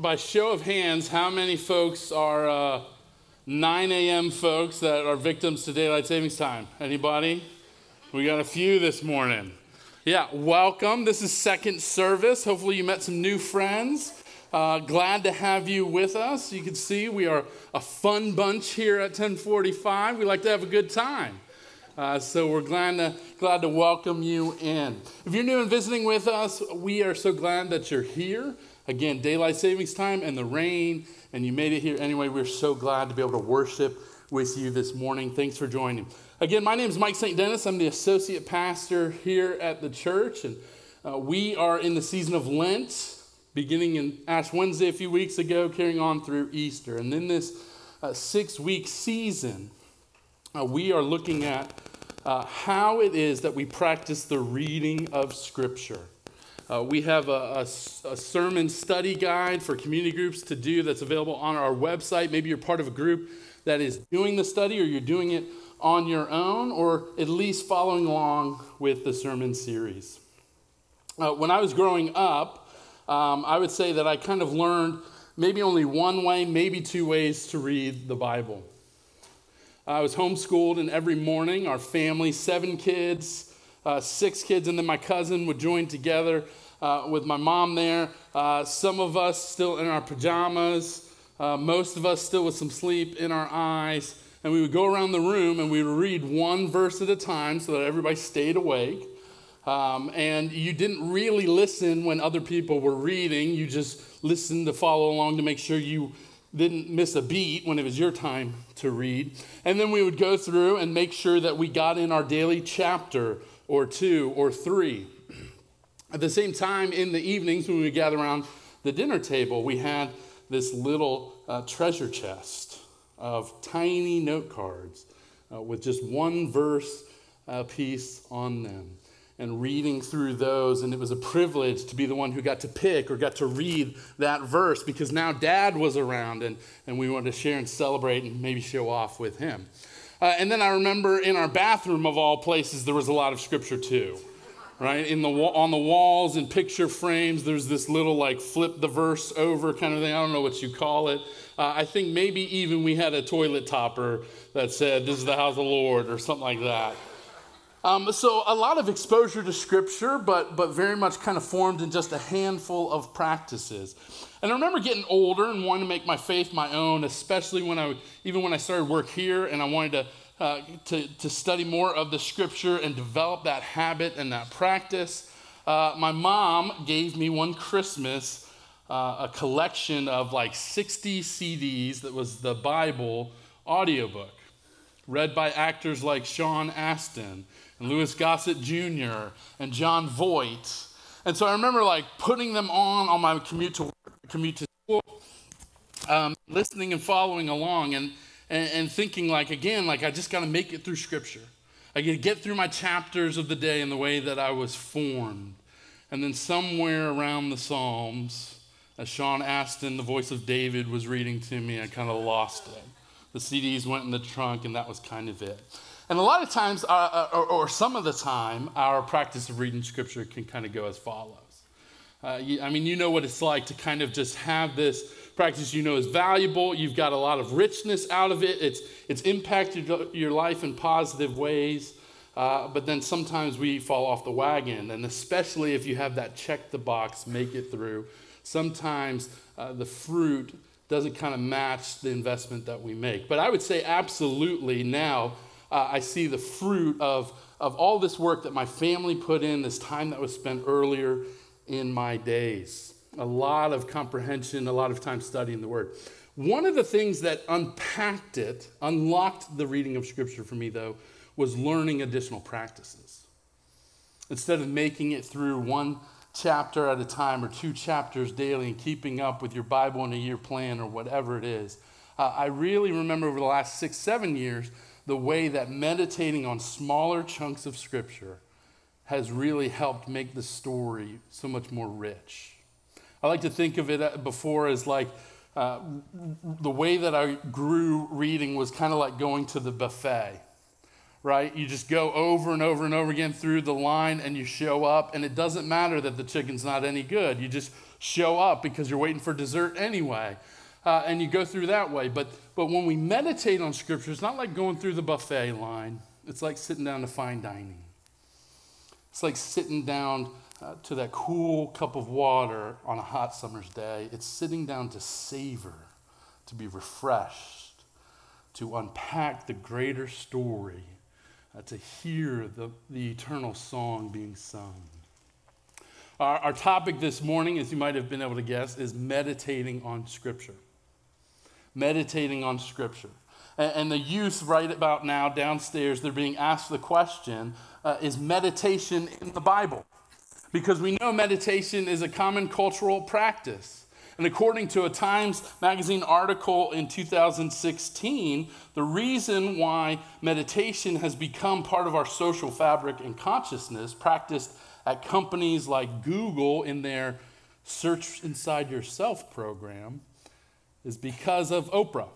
by show of hands, how many folks are uh, 9 a.m. folks that are victims to daylight savings time? Anybody? We got a few this morning. Yeah, welcome. This is second service. Hopefully, you met some new friends. Uh, glad to have you with us. You can see we are a fun bunch here at 1045. We like to have a good time. Uh, so we're glad to, glad to welcome you in. If you're new and visiting with us, we are so glad that you're here. Again, daylight savings time and the rain, and you made it here anyway. We're so glad to be able to worship with you this morning. Thanks for joining. Again, my name is Mike St. Denis. I'm the associate pastor here at the church, and uh, we are in the season of Lent, beginning in Ash Wednesday a few weeks ago, carrying on through Easter. And then this uh, six week season, uh, we are looking at uh, how it is that we practice the reading of Scripture. Uh, we have a, a, a, sermon study guide for community groups to do that's available on our website. Maybe you're part of a group that is doing the study or you're doing it on your own or at least following along with the sermon series. Uh, when I was growing up, um, I would say that I kind of learned maybe only one way, maybe two ways to read the Bible. I was homeschooled, and every morning, our family, seven kids, uh, six kids, and then my cousin would join together uh, with my mom there. Uh, some of us still in our pajamas, uh, most of us still with some sleep in our eyes. And we would go around the room and we would read one verse at a time so that everybody stayed awake. Um, and you didn't really listen when other people were reading, you just listened to follow along to make sure you didn't miss a beat when it was your time to read. And then we would go through and make sure that we got in our daily chapter or two or three. At the same time, in the evenings when we gather around the dinner table, we had this little uh, treasure chest of tiny note cards uh, with just one verse uh, piece on them and reading through those. And it was a privilege to be the one who got to pick or got to read that verse because now dad was around and, and we wanted to share and celebrate and maybe show off with him. Uh, and then I remember in our bathroom, of all places, there was a lot of scripture too. Right in the on the walls and picture frames, there's this little like flip the verse over kind of thing. I don't know what you call it. Uh, I think maybe even we had a toilet topper that said, "This is the house of the Lord" or something like that. Um, so a lot of exposure to scripture, but, but very much kind of formed in just a handful of practices. And I remember getting older and wanting to make my faith my own, especially when I, even when I started work here and I wanted to, uh, to, to study more of the scripture and develop that habit and that practice. Uh, my mom gave me one Christmas uh, a collection of like 60 CDs that was the Bible audiobook, read by actors like Sean Astin and Louis Gossett Jr. and Jon Voight. And so I remember like putting them on on my commute to commute to school, um, listening and following along, and, and, and thinking like again like I just got to make it through Scripture. I to get through my chapters of the day in the way that I was formed. And then somewhere around the Psalms, as Sean Astin, the voice of David, was reading to me, I kind of lost it. The CDs went in the trunk, and that was kind of it. And a lot of times, uh, uh, or, or, some of the time, our practice of reading scripture can kind of go as follows. Uh, you, I mean, you know what it's like to kind of just have this practice you know is valuable. You've got a lot of richness out of it, it's, it's impacted your life in positive ways. Uh, but then sometimes we fall off the wagon, and especially if you have that check the box, make it through. Sometimes uh, the fruit doesn't kind of match the investment that we make. But I would say, absolutely, now uh, I see the fruit of, of all this work that my family put in, this time that was spent earlier in my days. A lot of comprehension, a lot of time studying the Word. One of the things that unpacked it, unlocked the reading of Scripture for me, though, was learning additional practices. Instead of making it through one chapter at a time or two chapters daily and keeping up with your Bible in a year plan or whatever it is, uh, I really remember over the last six, seven years the way that meditating on smaller chunks of Scripture has really helped make the story so much more rich. I like to think of it uh, before as like uh, the way that I grew reading was kind of like going to the buffet, right? You just go over and over and over again through the line and you show up, and it doesn't matter that the chicken's not any good. You just show up because you're waiting for dessert anyway. Uh, and you go through that way. But, but when we meditate on Scripture, it's not like going through the buffet line, it's like sitting down to fine dining. It's like sitting down uh, to that cool cup of water on a hot summer's day. It's sitting down to savor, to be refreshed, to unpack the greater story, uh, to hear the, the eternal song being sung. Our, our topic this morning, as you might have been able to guess, is meditating on Scripture. Meditating on Scripture. And, the youth, right about now downstairs, they're being asked the question uh, is meditation in the Bible? Because we know meditation is a common cultural practice. And according to a Times Magazine article in 2016, the reason why meditation has become part of our social fabric and consciousness, practiced at companies like Google in their Search Inside Yourself program is because of Oprah.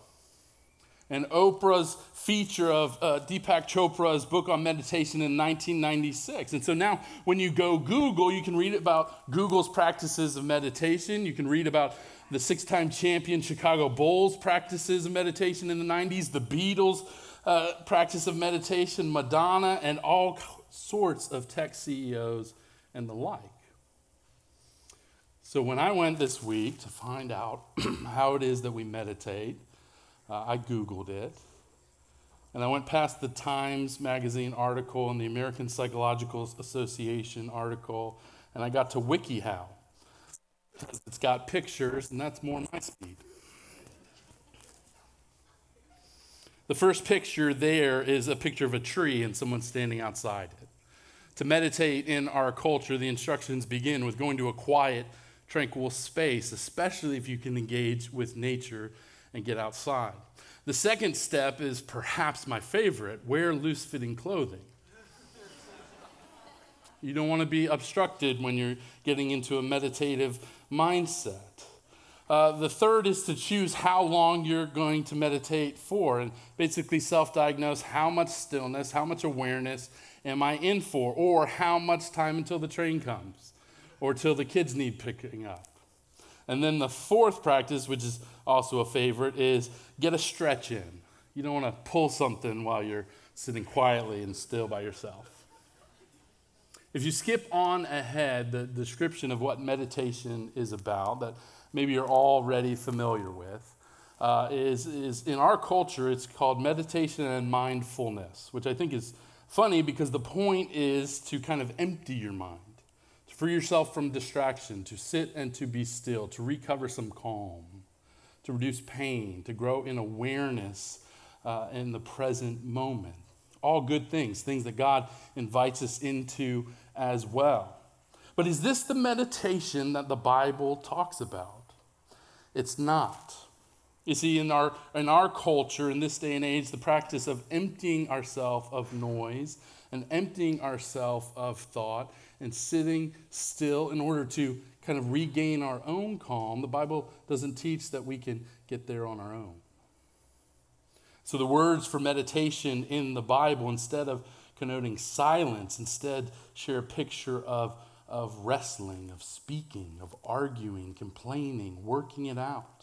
And Oprah's feature of uh, Deepak Chopra's book on meditation in 1996. And so now, when you go Google, you can read about Google's practices of meditation. You can read about the six time champion Chicago Bulls practices of meditation in the 90s, the Beatles' uh, practice of meditation, Madonna, and all sorts of tech CEOs and the like. So when I went this week to find out how it is that we meditate, uh, I Googled it. And I went past the Times Magazine article and the American Psychological Association article, and I got to WikiHow. It's got pictures, and that's more my speed. The first picture there is a picture of a tree and someone standing outside it. To meditate in our culture, the instructions begin with going to a quiet, tranquil space, especially if you can engage with nature and get outside. The second step is perhaps my favorite wear loose fitting clothing. You don't want to be obstructed when you're getting into a meditative mindset. Uh, the third is to choose how long you're going to meditate for and basically self diagnose how much stillness, how much awareness, am I in for? Or how much time until the train comes? Or till the kids need picking up? And then the fourth practice, which is also a favorite, is get a stretch in. You don't want to pull something while you're sitting quietly and still by yourself. If you skip on ahead the description of what meditation is about, that maybe you're already familiar with, uh, is, is in our culture, it's called meditation and mindfulness, which I think is funny because the point is to kind of empty your mind, free yourself from distraction, to sit and to be still, to recover some calm, to reduce pain, to grow in awareness uh, in the present moment. All good things, things that God invites us into as well. But is this the meditation that the Bible talks about? It's not. You see, in our, in our culture, in this day and age, the practice of emptying ourselves of noise and emptying ourselves of thought and sitting still in order to kind of regain our own calm, the Bible doesn't teach that we can get there on our own. So the words for meditation in the Bible, instead of connoting silence, instead share a picture of, of wrestling, of speaking, of arguing, complaining, working it out.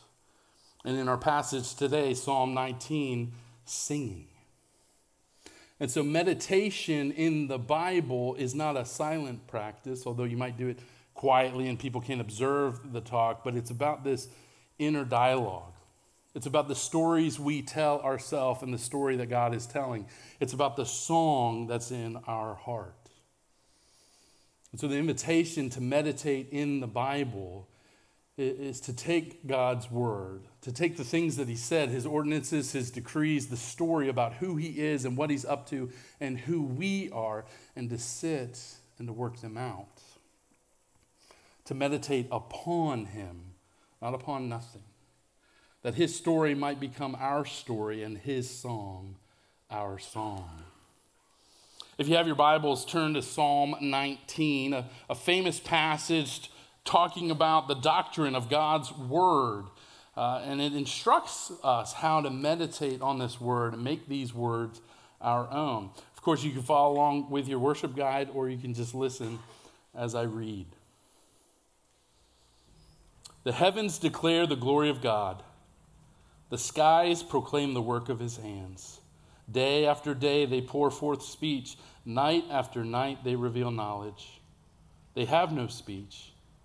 And in our passage today, Psalm 19, singing. And so, meditation in the Bible is not a silent practice, although you might do it quietly and people can observe the talk, but it's about this inner dialogue. It's about the stories we tell ourselves and the story that God is telling. It's about the song that's in our heart. And so, the invitation to meditate in the Bible is to take God's word, to take the things that He said, His ordinances, His decrees, the story about who He is and what He's up to and who we are, and to sit and to work them out. To meditate upon Him, not upon nothing. That His story might become our story and His song our song. If you have your Bibles, turn to Psalm 19, a, a famous passage talking about the doctrine of God's Word. Uh, and it instructs us how to meditate on this Word and make these words our own. Of course, you can follow along with your worship guide or you can just listen as I read. The heavens declare the glory of God, the skies proclaim the work of his hands. Day after day they pour forth speech, night after night they reveal knowledge. They have no speech,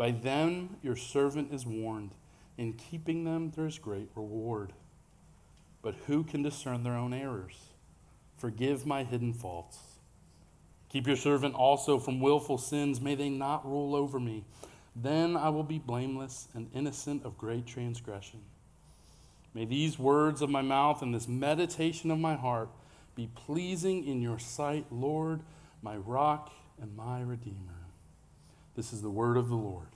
By them your servant is warned. In keeping them there is great reward. But who can discern their own errors? Forgive my hidden faults. Keep your servant also from willful sins. May they not rule over me. Then I will be blameless and innocent of great transgression. May these words of my mouth and this meditation of my heart be pleasing in your sight, Lord, my rock and my redeemer. This is the word of the Lord.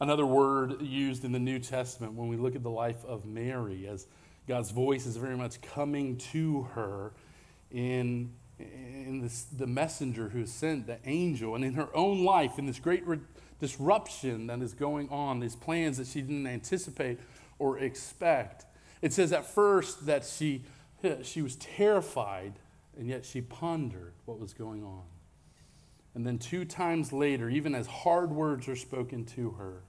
Another word used in the New Testament when we look at the life of Mary, as God's voice is very much coming to her in, in this, the messenger who sent, the angel, and in her own life, in this great re- disruption that is going on, these plans that she didn't anticipate or expect. It says at first that she, she was terrified, and yet she pondered what was going on. And then, two times later, even as hard words are spoken to her,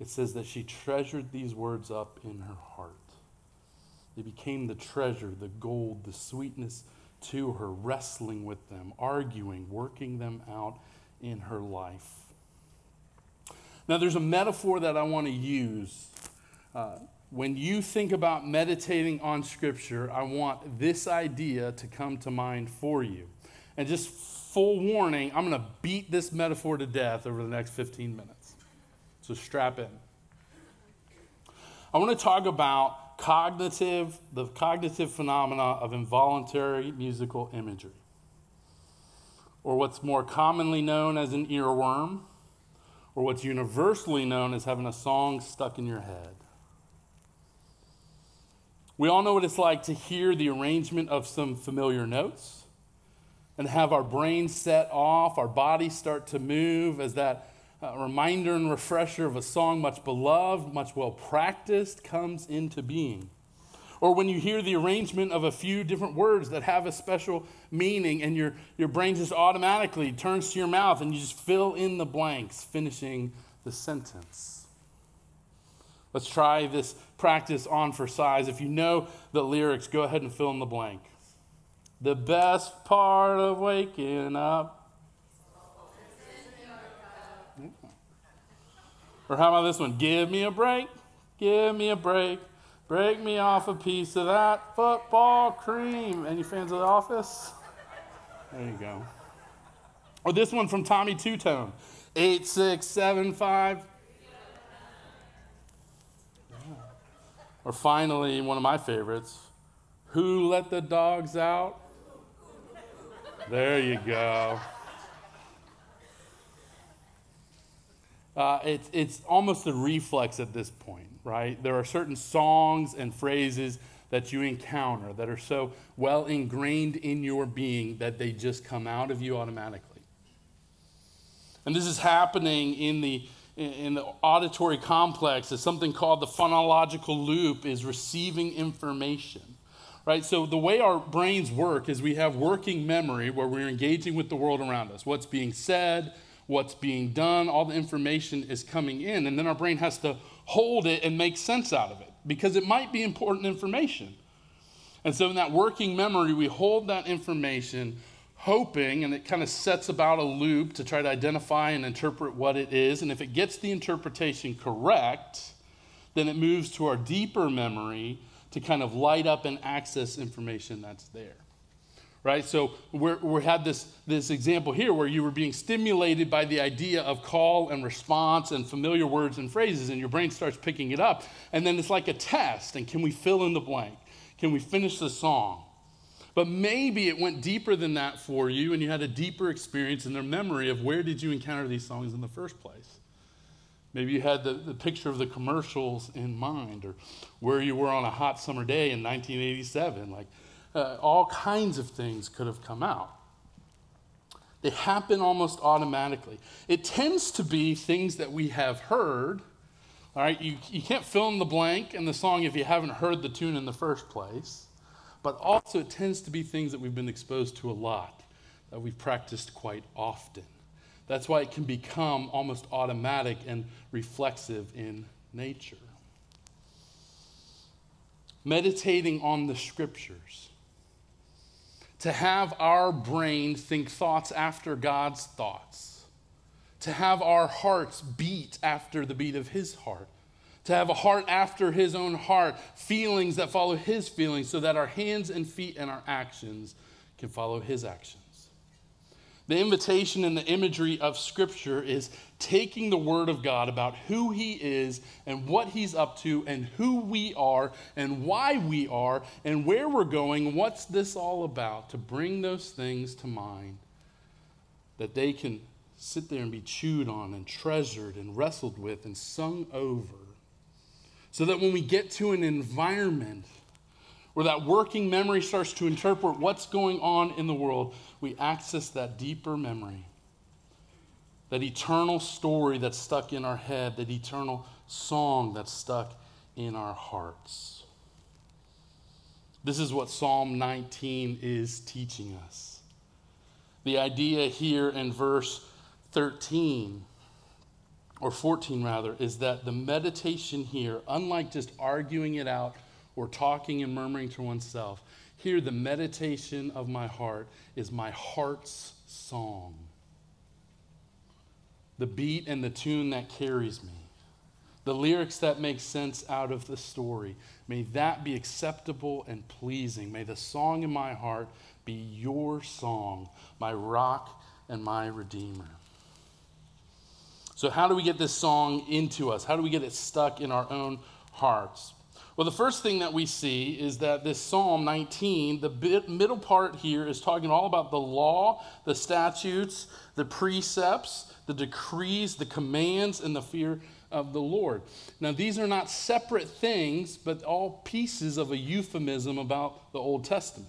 it says that she treasured these words up in her heart. They became the treasure, the gold, the sweetness to her, wrestling with them, arguing, working them out in her life. Now, there's a metaphor that I want to use. Uh, when you think about meditating on Scripture, I want this idea to come to mind for you. And just full warning, I'm going to beat this metaphor to death over the next 15 minutes. So strap in. I want to talk about cognitive, the cognitive phenomena of involuntary musical imagery, or what's more commonly known as an earworm, or what's universally known as having a song stuck in your head. We all know what it's like to hear the arrangement of some familiar notes and have our brains set off, our bodies start to move as that a reminder and refresher of a song much beloved, much well practiced, comes into being. Or when you hear the arrangement of a few different words that have a special meaning, and your, your brain just automatically turns to your mouth and you just fill in the blanks, finishing the sentence. Let's try this practice on for size. If you know the lyrics, go ahead and fill in the blank. The best part of waking up Or how about this one? Give me a break, give me a break, break me off a piece of that football cream. Any fans of The Office? There you go. Or this one from Tommy Tutone, eight six seven five. Or finally, one of my favorites, who let the dogs out? There you go. Uh, it's, it's almost a reflex at this point, right? There are certain songs and phrases that you encounter that are so well ingrained in your being that they just come out of you automatically. And this is happening in the, in the auditory complex is something called the phonological loop is receiving information. Right? So the way our brains work is we have working memory where we're engaging with the world around us. What's being said, what's being done, all the information is coming in, and then our brain has to hold it and make sense out of it because it might be important information. And so, in that working memory, we hold that information, hoping, and it kind of sets about a loop to try to identify and interpret what it is. And if it gets the interpretation correct, then it moves to our deeper memory to kind of light up and access information that's there. Right? So we're, we had this, this example here where you were being stimulated by the idea of call and response and familiar words and phrases, and your brain starts picking it up. And then it's like a test. And can we fill in the blank? Can we finish the song? But maybe it went deeper than that for you and you had a deeper experience in their memory of where did you encounter these songs in the first place. Maybe you had the, the picture of the commercials in mind or where you were on a hot summer day in 1987. Like uh, all kinds of things could have come out. They happen almost automatically. It tends to be things that we have heard. All right, you, you can't fill in the blank in the song if you haven't heard the tune in the first place but also it tends to be things that we've been exposed to a lot, that we've practiced quite often. That's why it can become almost automatic and reflexive in nature. Meditating on the scriptures. To have our brain think thoughts after God's thoughts. To have our hearts beat after the beat of his heart to have a heart after his own heart, feelings that follow his feelings, so that our hands and feet and our actions can follow his actions. The invitation and the imagery of Scripture is taking the Word of God about who He is and what He's up to and who we are and why we are and where we're going. What's this all about? To bring those things to mind that they can sit there and be chewed on and treasured and wrestled with and sung over so that when we get to an environment where that working memory starts to interpret what's going on in the world, we access that deeper memory, that eternal story that's stuck in our head, that eternal song that's stuck in our hearts. This is what Psalm 19 is teaching us. The idea here in verse 13 or 14 rather, is that the meditation here, unlike just arguing it out or talking and murmuring to oneself, here the meditation of my heart is my heart's song. The beat and the tune that carries me. The lyrics that make sense out of the story. May that be acceptable and pleasing. May the song in my heart be your song, my rock and my redeemer. So, how do we get this song into us? How do we get it stuck in our own hearts? Well, the first thing that we see is that this Psalm 19, the bit, middle part here, is talking all about the law, the statutes, the precepts, the decrees, the commands, and the fear of the Lord. Now, these are not separate things, but all pieces of a euphemism about the Old Testament.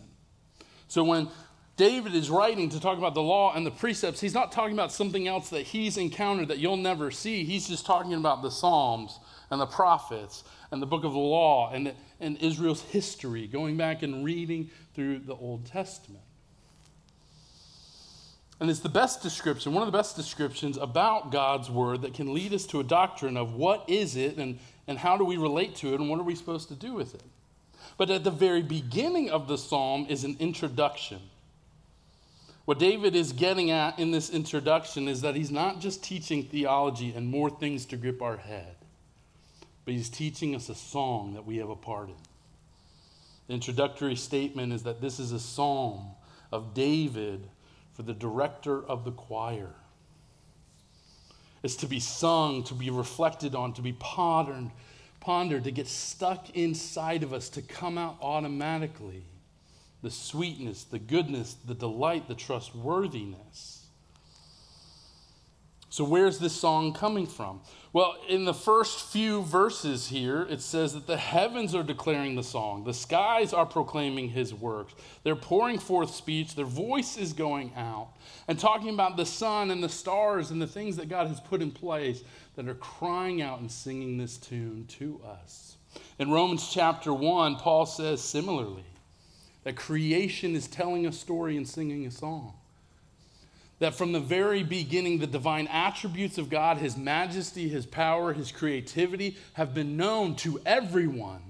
So, when David is writing to talk about the law and the precepts. He's not talking about something else that he's encountered that you'll never see. He's just talking about the Psalms and the prophets and the book of the law and, and Israel's history, going back and reading through the Old Testament. And it's the best description, one of the best descriptions about God's word that can lead us to a doctrine of what is it and, and how do we relate to it and what are we supposed to do with it. But at the very beginning of the psalm is an introduction. What David is getting at in this introduction is that he's not just teaching theology and more things to grip our head, but he's teaching us a song that we have a part in. The introductory statement is that this is a psalm of David for the director of the choir. It's to be sung, to be reflected on, to be pondered, pondered, to get stuck inside of us, to come out automatically the sweetness, the goodness, the delight, the trustworthiness. So, where's this song coming from? Well, in the first few verses here, it says that the heavens are declaring the song, the skies are proclaiming his works. They're pouring forth speech, their voice is going out, and talking about the sun and the stars and the things that God has put in place that are crying out and singing this tune to us. In Romans chapter 1, Paul says similarly that creation is telling a story and singing a song. That from the very beginning, the divine attributes of God, His majesty, His power, His creativity, have been known to everyone.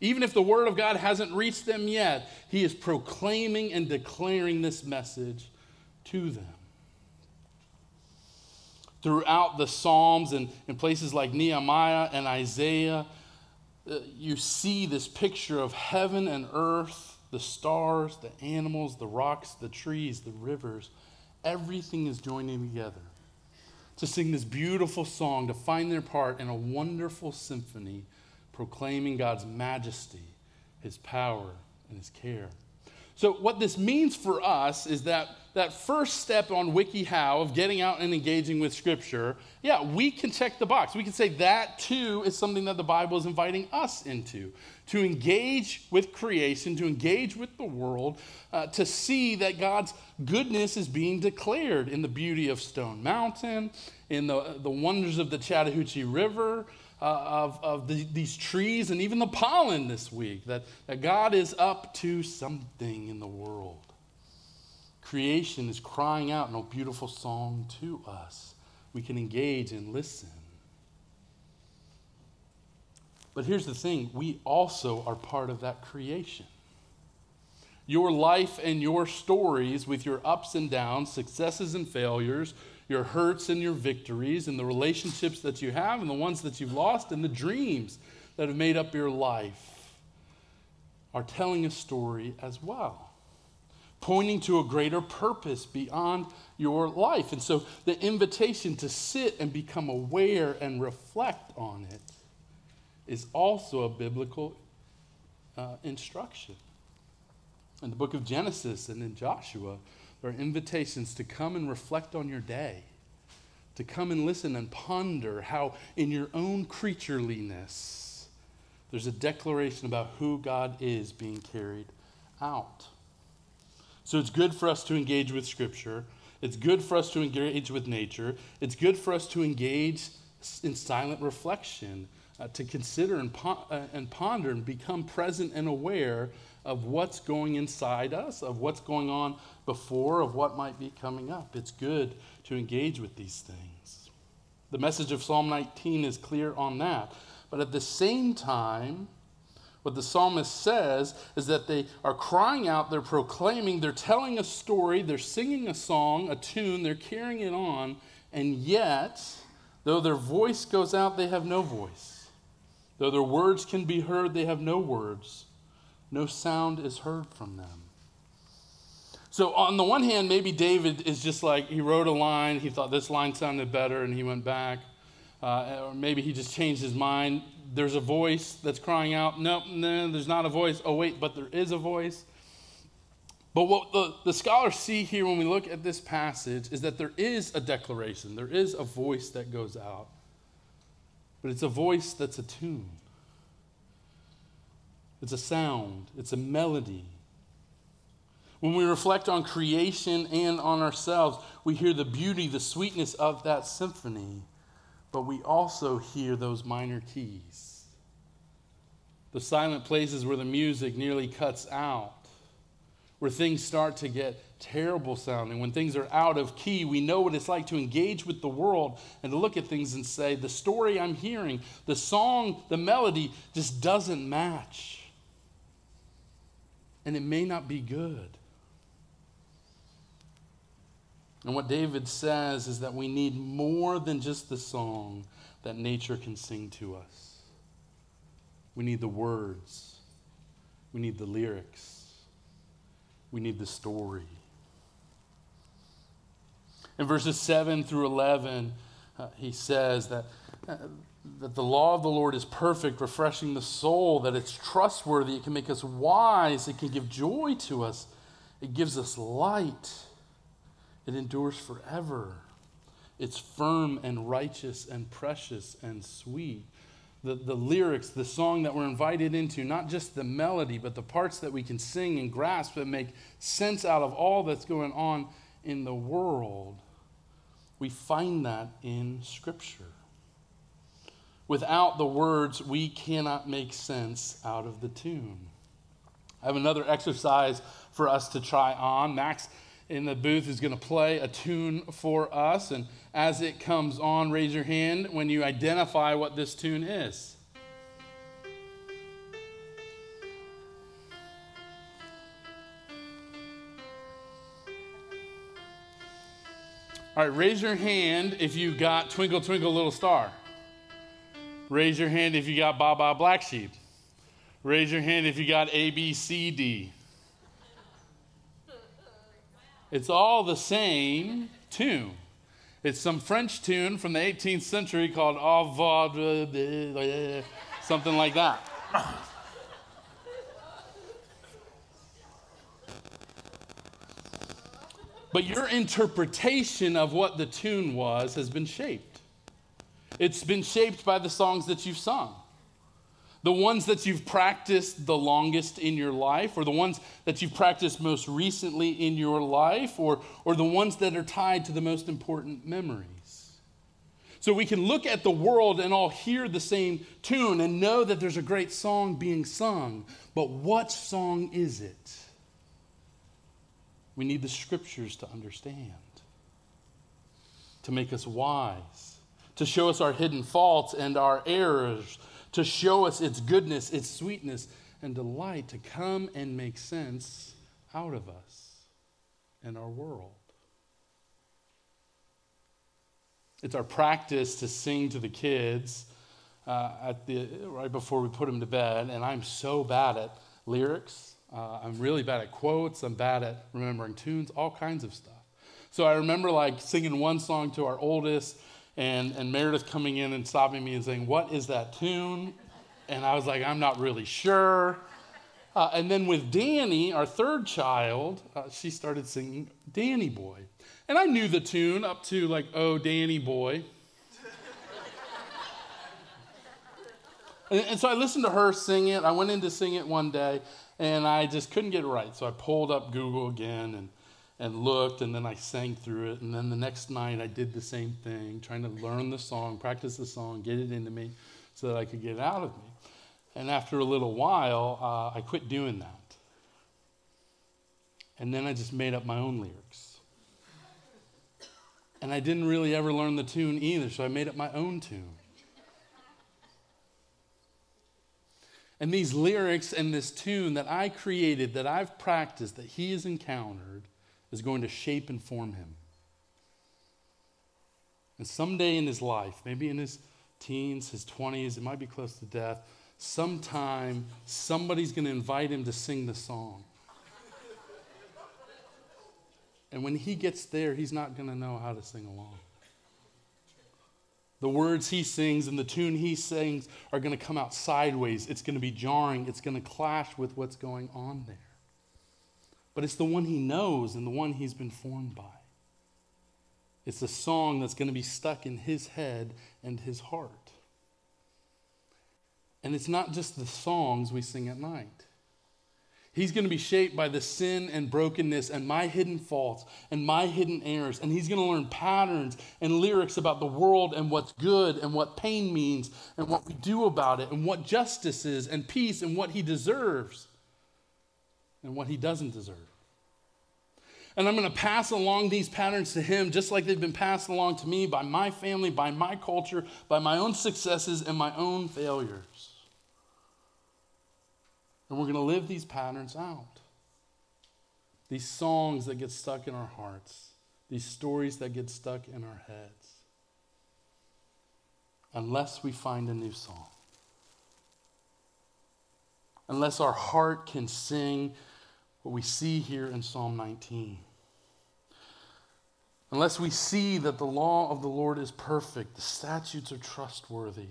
Even if the Word of God hasn't reached them yet, He is proclaiming and declaring this message to them. Throughout the Psalms and in places like Nehemiah and Isaiah, uh, you see this picture of heaven and earth, the stars, the animals, the rocks, the trees, the rivers. Everything is joining together to sing this beautiful song, to find their part in a wonderful symphony proclaiming God's majesty, his power, and his care. So, what this means for us is that that first step on WikiHow of getting out and engaging with Scripture, yeah, we can check the box. We can say that too is something that the Bible is inviting us into to engage with creation, to engage with the world, uh, to see that God's goodness is being declared in the beauty of Stone Mountain, in the, the wonders of the Chattahoochee River, uh, of, of the, these trees, and even the pollen this week, that, that God is up to something in the world. Creation is crying out in a beautiful song to us. We can engage and listen. But here's the thing we also are part of that creation. Your life and your stories, with your ups and downs, successes and failures, your hurts and your victories, and the relationships that you have, and the ones that you've lost, and the dreams that have made up your life, are telling a story as well pointing to a greater purpose beyond your life. And so the invitation to sit and become aware and reflect on it is also a biblical uh, instruction. In the book of Genesis and in Joshua, are invitations to come and reflect on your day, to come and listen and ponder how, in your own creatureliness, there's a declaration about who God is being carried out. So it's good for us to engage with Scripture. It's good for us to engage with nature. It's good for us to engage in silent reflection, uh, to consider and, po- uh, and ponder and become present and aware of what's going inside us, of what's going on before, of what might be coming up. It's good to engage with these things. The message of Psalm 19 is clear on that. But at the same time, what the psalmist says is that they are crying out, they're proclaiming, they're telling a story, they're singing a song, a tune, they're carrying it on, and yet, though their voice goes out, they have no voice. Though their words can be heard, they have no words. No sound is heard from them. So, on the one hand, maybe David is just like he wrote a line, he thought this line sounded better, and he went back. Uh, or maybe he just changed his mind there's a voice that's crying out. No, no, there's not a voice. Oh, wait, but there is a voice. But what the, the scholars see here when we look at this passage is that there is a declaration, there is a voice that goes out. But it's a voice that's a tune, it's a sound, it's a melody. When we reflect on creation and on ourselves, we hear the beauty, the sweetness of that symphony but we also hear those minor keys. The silent places where the music nearly cuts out, where things start to get terrible sounding, when things are out of key, we know what it's like to engage with the world and to look at things and say, the story I'm hearing, the song, the melody just doesn't match. And it may not be good. And what David says is that we need more than just the song that nature can sing to us. We need the words, we need the lyrics, we need the story. In verses 7 through 11, uh, he says that, uh, that the law of the Lord is perfect, refreshing the soul, that it's trustworthy, it can make us wise, it can give joy to us, it gives us light. It endures forever. It's firm and righteous and precious and sweet. The, the lyrics, the song that we're invited into, not just the melody, but the parts that we can sing and grasp and make sense out of all that's going on in the world, we find that in Scripture. Without the words, we cannot make sense out of the tune. I have another exercise for us to try on. Max in the booth is going to play a tune for us. And as it comes on, raise your hand when you identify what this tune is. All right, raise your hand if you got Twinkle Twinkle Little Star. Raise your hand if you got Baa Black Sheep. Raise your hand if you got A, B, C, D. It's all the same tune. It's some French tune from the 18th century called Au revoir, something like that. But your interpretation of what the tune was has been shaped. It's been shaped by the songs that you've sung. The ones that you've practiced the longest in your life, or the ones that you've practiced most recently in your life, or, or the ones that are tied to the most important memories. So we can look at the world and all hear the same tune and know that there's a great song being sung. But what song is it? We need the scriptures to understand, to make us wise, to show us our hidden faults and our errors, to show us its goodness, its sweetness, and delight, to come and make sense out of us and our world. It's our practice to sing to the kids uh, at the, right before we put them to bed, and I'm so bad at lyrics uh, I'm really bad at quotes. I'm bad at remembering tunes, all kinds of stuff. So I remember like singing one song to our oldest, and, and Meredith coming in and stopping me and saying, What is that tune? And I was like, I'm not really sure. Uh, and then with Danny, our third child, uh, she started singing Danny Boy. And I knew the tune up to like, Oh, Danny Boy. and, and so I listened to her sing it. I went in to sing it one day, and I just couldn't get it right. So I pulled up Google again and, and looked, and then I sang through it. And then the next night I did the same thing, trying to learn the song, practice the song, get it into me so that I could get it out of me. And after a little while, uh, I quit doing that. And then I just made up my own lyrics. And I didn't really ever learn the tune either, so I made up my own tune. And these lyrics and this tune that I created, that I've practiced, that he has encountered, is going to shape and form him. And someday in his life, maybe in his teens, his 20s, it might be close to death, sometime somebody's going to invite him to sing the song. And when he gets there, he's not going to know how to sing along. The words he sings and the tune he sings are going to come out sideways. It's going to be jarring. It's going to clash with what's going on there. But it's the one he knows and the one he's been formed by. It's a song that's going to be stuck in his head and his heart. And it's not just the songs we sing at night. He's going to be shaped by the sin and brokenness and my hidden faults and my hidden errors. And he's going to learn patterns and lyrics about the world and what's good and what pain means and what we do about it and what justice is and peace and what he deserves and what he doesn't deserve. And I'm going to pass along these patterns to him just like they've been passed along to me by my family, by my culture, by my own successes and my own failures. And we're going to live these patterns out. These songs that get stuck in our hearts, these stories that get stuck in our heads. Unless we find a new song. Unless our heart can sing what we see here in Psalm 19. Unless we see that the law of the Lord is perfect, the statutes are trustworthy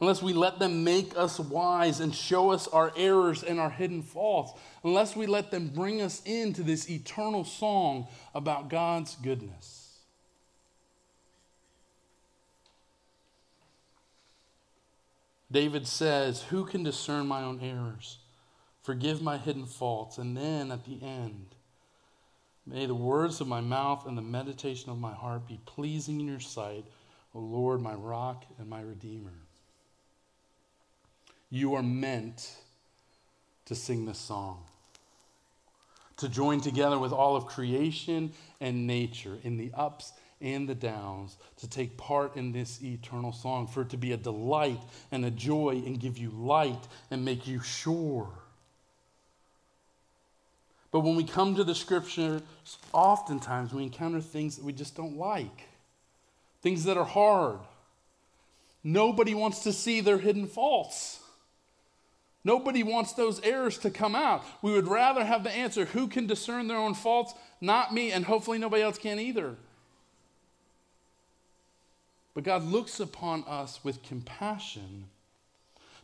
unless we let them make us wise and show us our errors and our hidden faults, unless we let them bring us into this eternal song about God's goodness. David says, Who can discern my own errors? Forgive my hidden faults. And then at the end, may the words of my mouth and the meditation of my heart be pleasing in your sight, O Lord, my rock and my redeemer. You are meant to sing this song, to join together with all of creation and nature in the ups and the downs, to take part in this eternal song, for it to be a delight and a joy and give you light and make you sure. But when we come to the scriptures, oftentimes we encounter things that we just don't like, things that are hard. Nobody wants to see their hidden faults. Nobody wants those errors to come out. We would rather have the answer who can discern their own faults? Not me, and hopefully nobody else can either. But God looks upon us with compassion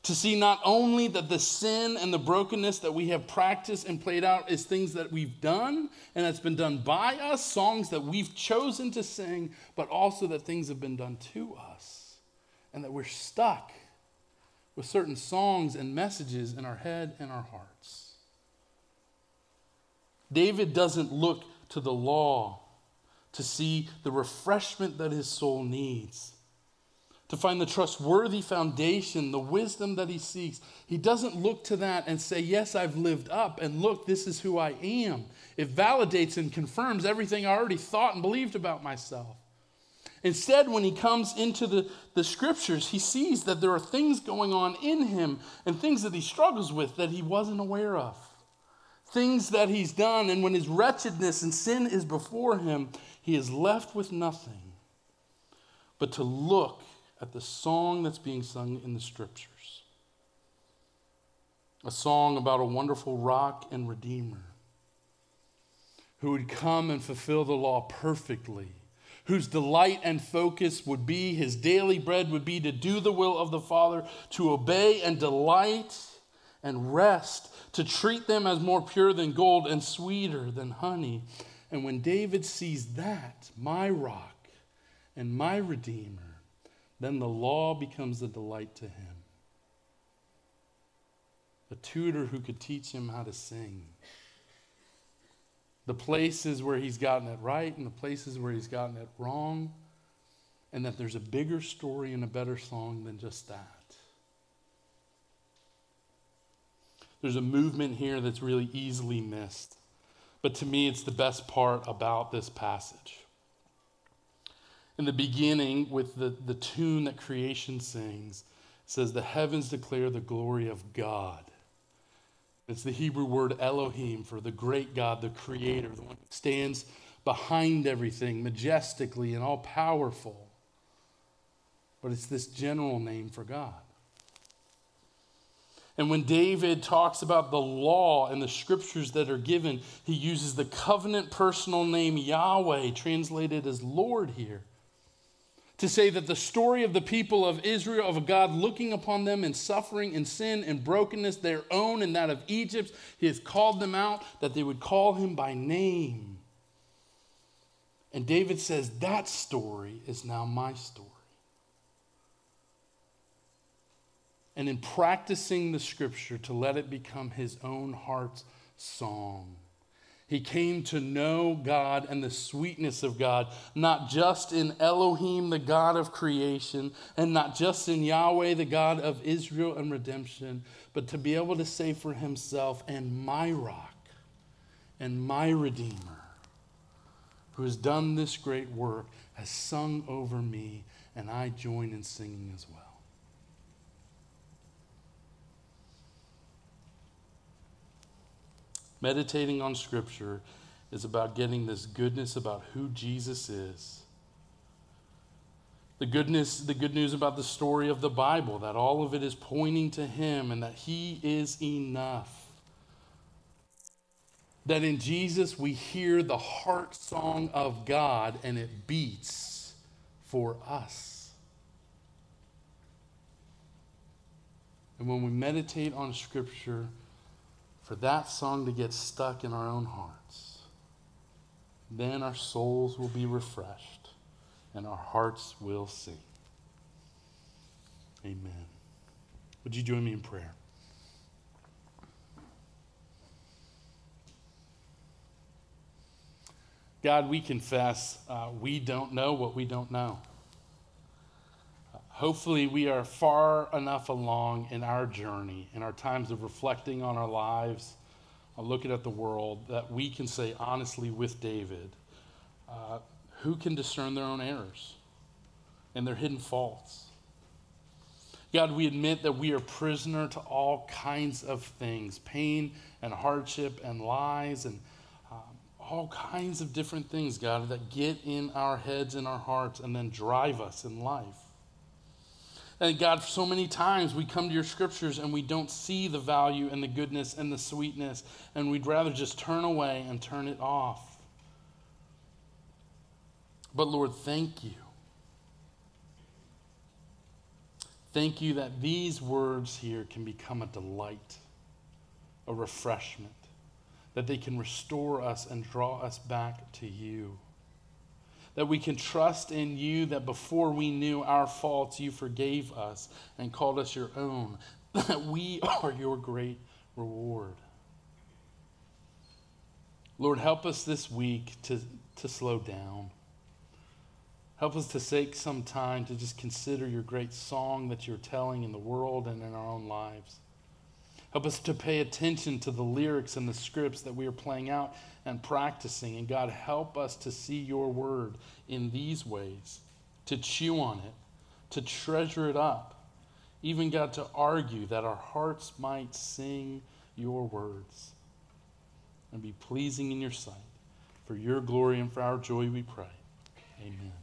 to see not only that the sin and the brokenness that we have practiced and played out is things that we've done and that's been done by us, songs that we've chosen to sing, but also that things have been done to us and that we're stuck with certain songs and messages in our head and our hearts. David doesn't look to the law to see the refreshment that his soul needs, to find the trustworthy foundation, the wisdom that he seeks. He doesn't look to that and say, Yes, I've lived up, and look, this is who I am. It validates and confirms everything I already thought and believed about myself. Instead, when he comes into the, the scriptures, he sees that there are things going on in him and things that he struggles with that he wasn't aware of. Things that he's done, and when his wretchedness and sin is before him, he is left with nothing but to look at the song that's being sung in the scriptures a song about a wonderful rock and redeemer who would come and fulfill the law perfectly whose delight and focus would be, his daily bread would be to do the will of the Father, to obey and delight and rest, to treat them as more pure than gold and sweeter than honey. And when David sees that, my rock and my redeemer, then the law becomes a delight to him. A tutor who could teach him how to sing the places where he's gotten it right and the places where he's gotten it wrong, and that there's a bigger story and a better song than just that. There's a movement here that's really easily missed. But to me, it's the best part about this passage. In the beginning, with the, the tune that creation sings, says, The heavens declare the glory of God. It's the Hebrew word Elohim for the great God, the creator, the one who stands behind everything majestically and all powerful. But it's this general name for God. And when David talks about the law and the scriptures that are given, he uses the covenant personal name Yahweh, translated as Lord here to say that the story of the people of Israel, of a God looking upon them in suffering and sin and brokenness, their own and that of Egypt, He has called them out, that they would call Him by name. And David says, That story is now my story. And in practicing the scripture to let it become his own heart's song he came to know God and the sweetness of God, not just in Elohim, the God of creation, and not just in Yahweh, the God of Israel and redemption, but to be able to say for himself, and my rock and my redeemer, who has done this great work, has sung over me, and I join in singing as well. Meditating on Scripture is about getting this goodness about who Jesus is. The goodness, the good news about the story of the Bible, that all of it is pointing to Him and that He is enough. That in Jesus we hear the heart song of God and it beats for us. And when we meditate on Scripture, for that song to get stuck in our own hearts. Then our souls will be refreshed and our hearts will sing. Amen. Would you join me in prayer? God, we confess uh, we don't know what we don't know hopefully we are far enough along in our journey, in our times of reflecting on our lives, uh, looking at the world, that we can say honestly with David, uh, who can discern their own errors and their hidden faults? God, we admit that we are prisoner to all kinds of things pain and hardship and lies and um, all kinds of different things, God, that get in our heads and our hearts and then drive us in life. And God, so many times we come to your scriptures and we don't see the value and the goodness and the sweetness, and we'd rather just turn away and turn it off. But Lord, thank you Thank you that these words here can become a delight, a refreshment, that they can restore us and draw us back to you. That we can trust in you that before we knew our faults, you forgave us and called us your own, that we are your great reward. Lord, help us this week to, to slow down. Help us to take some time to just consider your great song that you're telling in the world and in our own lives. Help us to pay attention to the lyrics and the scripts that we are playing out and practicing. And God, help us to see your word in these ways, to chew on it, to treasure it up. Even, God, to argue that our hearts might sing your words and be pleasing in your sight. For your glory and for our joy, we pray. Amen.